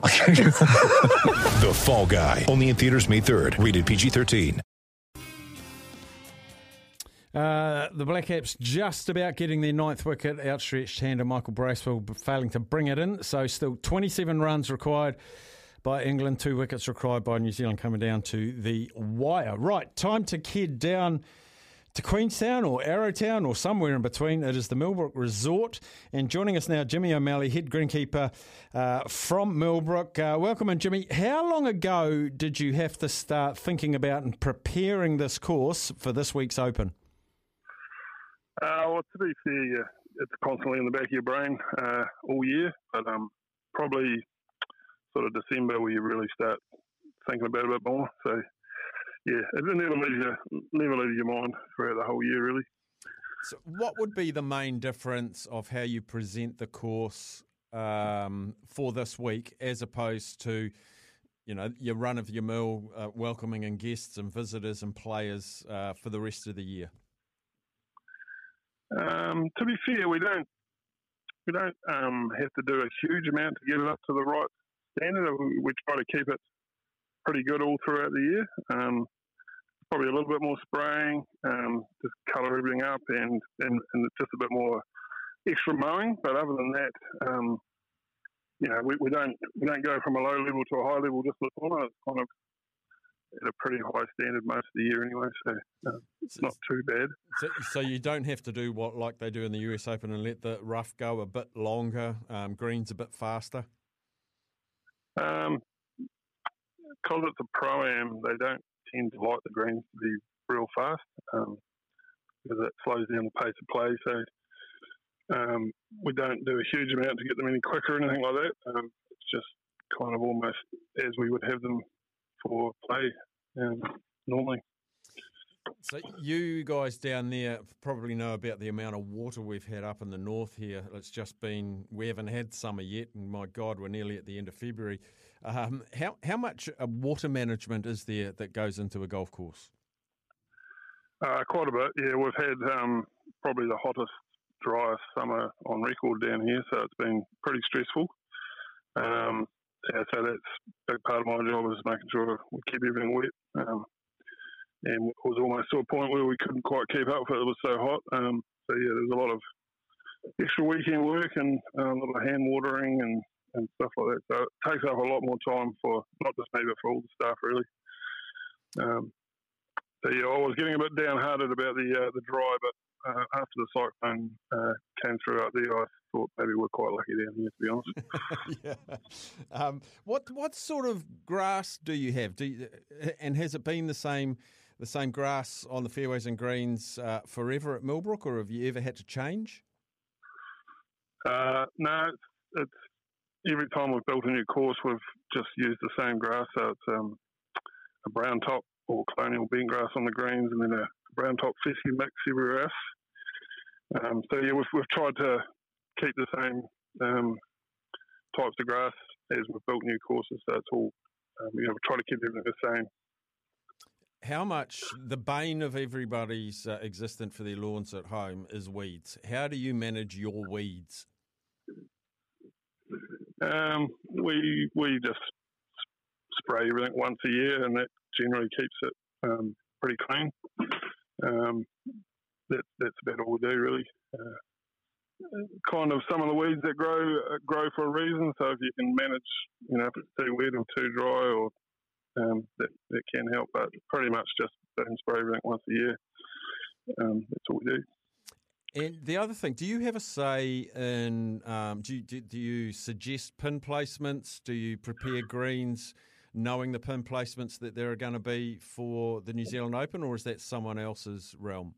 The Fall Guy. Only in theaters May 3rd. Rated PG-13. Uh, the Black Caps just about getting their ninth wicket, outstretched hand of Michael Bracewell, failing to bring it in. So still 27 runs required by England, two wickets required by New Zealand coming down to the wire. Right, time to kid down to Queenstown or Arrowtown or somewhere in between. It is the Millbrook Resort. And joining us now, Jimmy O'Malley, head greenkeeper uh, from Millbrook. Uh, welcome in, Jimmy. How long ago did you have to start thinking about and preparing this course for this week's Open? Uh, well, to be fair, it's constantly in the back of your brain uh, all year, but um, probably sort of December where you really start thinking about it a bit more. So, yeah, it never leaves you, never leaves your mind throughout the whole year, really. So what would be the main difference of how you present the course um, for this week as opposed to, you know, your run of your mill, uh, welcoming and guests and visitors and players uh, for the rest of the year? Um, to be fair, we don't we don't um, have to do a huge amount to get it up to the right standard. We, we try to keep it pretty good all throughout the year. Um, probably a little bit more spraying, um, just colour everything up, and, and and just a bit more extra mowing. But other than that, um, you know, we, we don't we don't go from a low level to a high level just with on It's kind of at a pretty high standard most of the year anyway, so uh, it's not too bad. So, so you don't have to do what like they do in the US Open and let the rough go a bit longer, um, greens a bit faster. Um, because it's a pro am, they don't tend to like the greens to be real fast um, because it slows down the pace of play. So um, we don't do a huge amount to get them any quicker or anything like that. Um, it's just kind of almost as we would have them for play um, normally. So you guys down there probably know about the amount of water we've had up in the north here. It's just been we haven't had summer yet, and my God, we're nearly at the end of February. Um, how how much uh, water management is there that goes into a golf course? Uh, quite a bit. Yeah, we've had um, probably the hottest, driest summer on record down here, so it's been pretty stressful. Um, yeah, so that's a big part of my job is making sure we keep everything wet. Um, and it was almost to a point where we couldn't quite keep up because it was so hot. Um, so yeah, there's a lot of extra weekend work and uh, a lot of hand watering and, and stuff like that. So it takes up a lot more time for not just me but for all the staff really. Um, so yeah, I was getting a bit downhearted about the uh, the dry, but uh, after the cyclone uh, came through up there, I thought maybe we're quite lucky down here, to be honest. yeah. Um, what what sort of grass do you have? Do you, and has it been the same the same grass on the fairways and greens uh, forever at Millbrook, or have you ever had to change? Uh, no, it's, it's, every time we've built a new course, we've just used the same grass. So it's um, a brown top or colonial bent grass on the greens, and then a brown top fescue mix everywhere else. Um, so yeah, we've, we've tried to keep the same um, types of grass as we've built new courses. So it's all, um, you know, we try to keep everything the same. How much the bane of everybody's uh, existence for their lawns at home is weeds? How do you manage your weeds? Um, we we just spray everything once a year, and that generally keeps it um, pretty clean. Um, that, that's about all we do, really. Uh, kind of some of the weeds that grow uh, grow for a reason. So if you can manage, you know, if it's too wet or too dry, or um, that that can help. But pretty much just boom spray everything once a year. Um, that's all we do. And the other thing, do you have a say in? Um, do, you, do do you suggest pin placements? Do you prepare greens, knowing the pin placements that there are going to be for the New Zealand Open, or is that someone else's realm?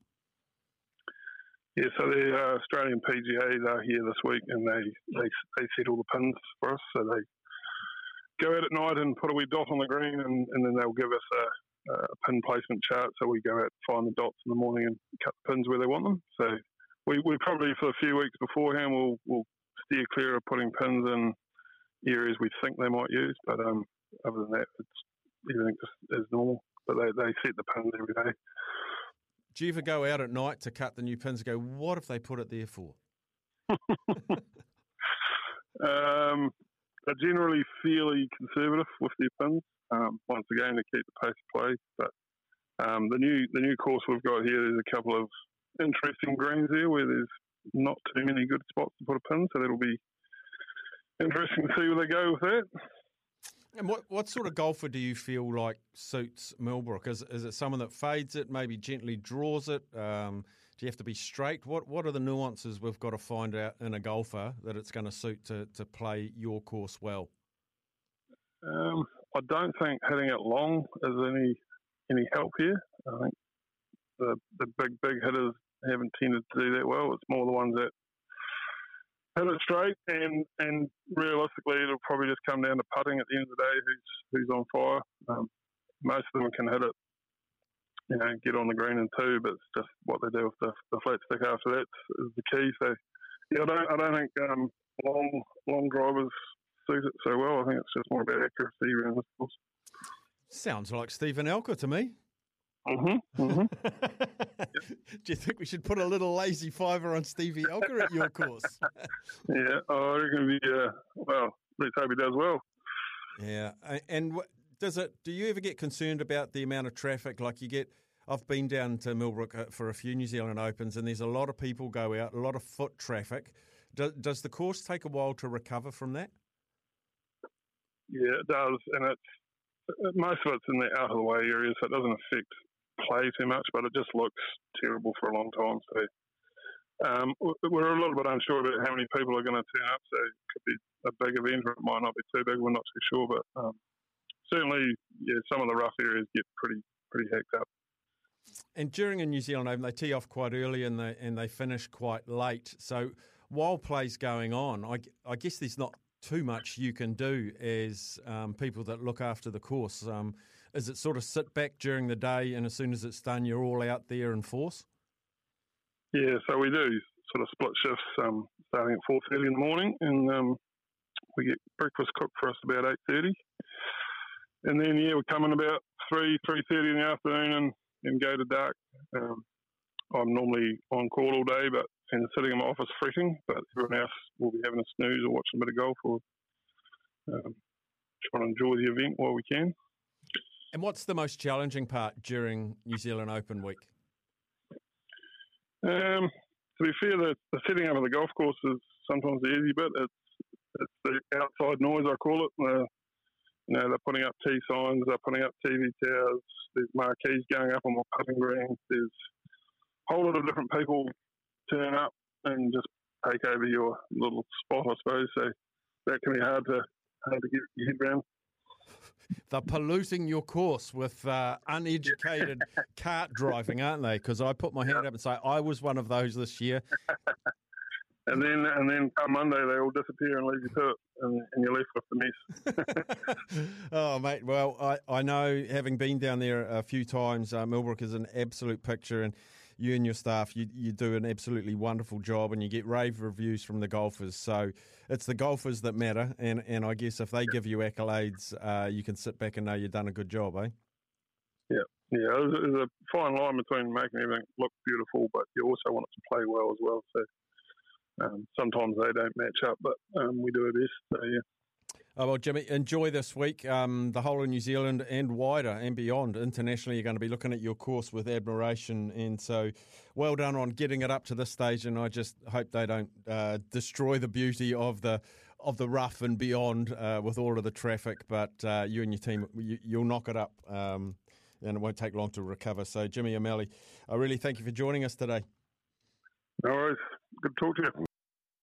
Yeah, so the uh, Australian PGA are here this week, and they, they they set all the pins for us. So they go out at night and put a wee dot on the green, and, and then they'll give us a pin placement chart, so we go out find the dots in the morning and cut the pins where they want them. So we, we probably for a few weeks beforehand we'll, we'll steer clear of putting pins in areas we think they might use, but um, other than that, it's everything just is normal. But they, they set the pins every day. Do you ever go out at night to cut the new pins and go, what if they put it there for? um, they're generally fairly conservative with their pins. Um, once again, to keep the pace of play. But um, the new the new course we've got here, there's a couple of interesting greens there where there's not too many good spots to put a pin, so that'll be interesting to see where they go with that. And what, what sort of golfer do you feel like suits Millbrook? Is, is it someone that fades it, maybe gently draws it? Um, do you have to be straight? What what are the nuances we've got to find out in a golfer that it's going to suit to, to play your course well? Um, I don't think hitting it long is any any help here. I think the the big big hitters haven't tended to do that well. It's more the ones that hit it straight, and and realistically, it'll probably just come down to putting at the end of the day. Who's who's on fire? Um, most of them can hit it, you know, get on the green in two, but it's just what they do with the, the flat stick after that is the key. So, yeah, I don't I don't think um, long long drivers suit it so well. I think it's just more about accuracy around this course. Sounds like Steven Alker to me. Mm-hmm. mm-hmm. Do you think we should put a little lazy fiver on Stevie Alker at your course? yeah, oh, it's going to be, uh, well, let's hope he does well. Yeah. And does it, do you ever get concerned about the amount of traffic? Like you get, I've been down to Millbrook uh, for a few New Zealand Opens and there's a lot of people go out, a lot of foot traffic. Does, does the course take a while to recover from that? Yeah, it does. And it's, most of it's in the out of the way areas, so it doesn't affect play too much, but it just looks terrible for a long time. So um, we're a little bit unsure about how many people are going to turn up. So it could be a big event, or it might not be too big. We're not too sure, but um, certainly, yeah, some of the rough areas get pretty pretty hacked up. And during a New Zealand Open, they tee off quite early and they and they finish quite late. So while play's going on, I, I guess there's not too much you can do as um, people that look after the course. Um, is it sort of sit back during the day and as soon as it's done, you're all out there in force? Yeah, so we do sort of split shifts um, starting at 4.30 in the morning and um, we get breakfast cooked for us about 8.30. And then, yeah, we come in about 3, 3.30 in the afternoon and, and go to dark. Um, I'm normally on call all day, but and sitting in my office fretting, but everyone else will be having a snooze or watching a bit of golf or um, trying to enjoy the event while we can. And what's the most challenging part during New Zealand Open week? Um, to be fair, the, the, setting up of the golf course is sometimes the easy bit. It's, it's the outside noise, I call it. Uh, you know, they're putting up T signs, they're putting up TV towers, there's marquees going up on the putting green, there's a whole lot of different people turn up and just take over your little spot, I suppose. So that can be hard to hard to get your head around. They're polluting your course with uh, uneducated cart driving, aren't they? Because I put my hand up and say I was one of those this year. and then, and then come Monday, they all disappear and leave you to it, and, and you're left with the mess. oh, mate. Well, I, I know, having been down there a few times, uh, Millbrook is an absolute picture, and you and your staff, you, you do an absolutely wonderful job and you get rave reviews from the golfers. So it's the golfers that matter. And, and I guess if they give you accolades, uh, you can sit back and know you've done a good job, eh? Yeah. Yeah, there's, a fine line between making everything look beautiful, but you also want it to play well as well. So um, sometimes they don't match up, but um, we do our best. So, yeah. Oh, well, Jimmy, enjoy this week. Um, the whole of New Zealand and wider and beyond. Internationally, you're going to be looking at your course with admiration. And so, well done on getting it up to this stage. And I just hope they don't uh, destroy the beauty of the of the rough and beyond uh, with all of the traffic. But uh, you and your team, you, will knock it up. Um, and it won't take long to recover. So, Jimmy O'Malley, I really thank you for joining us today. No worries. Good to talk to you.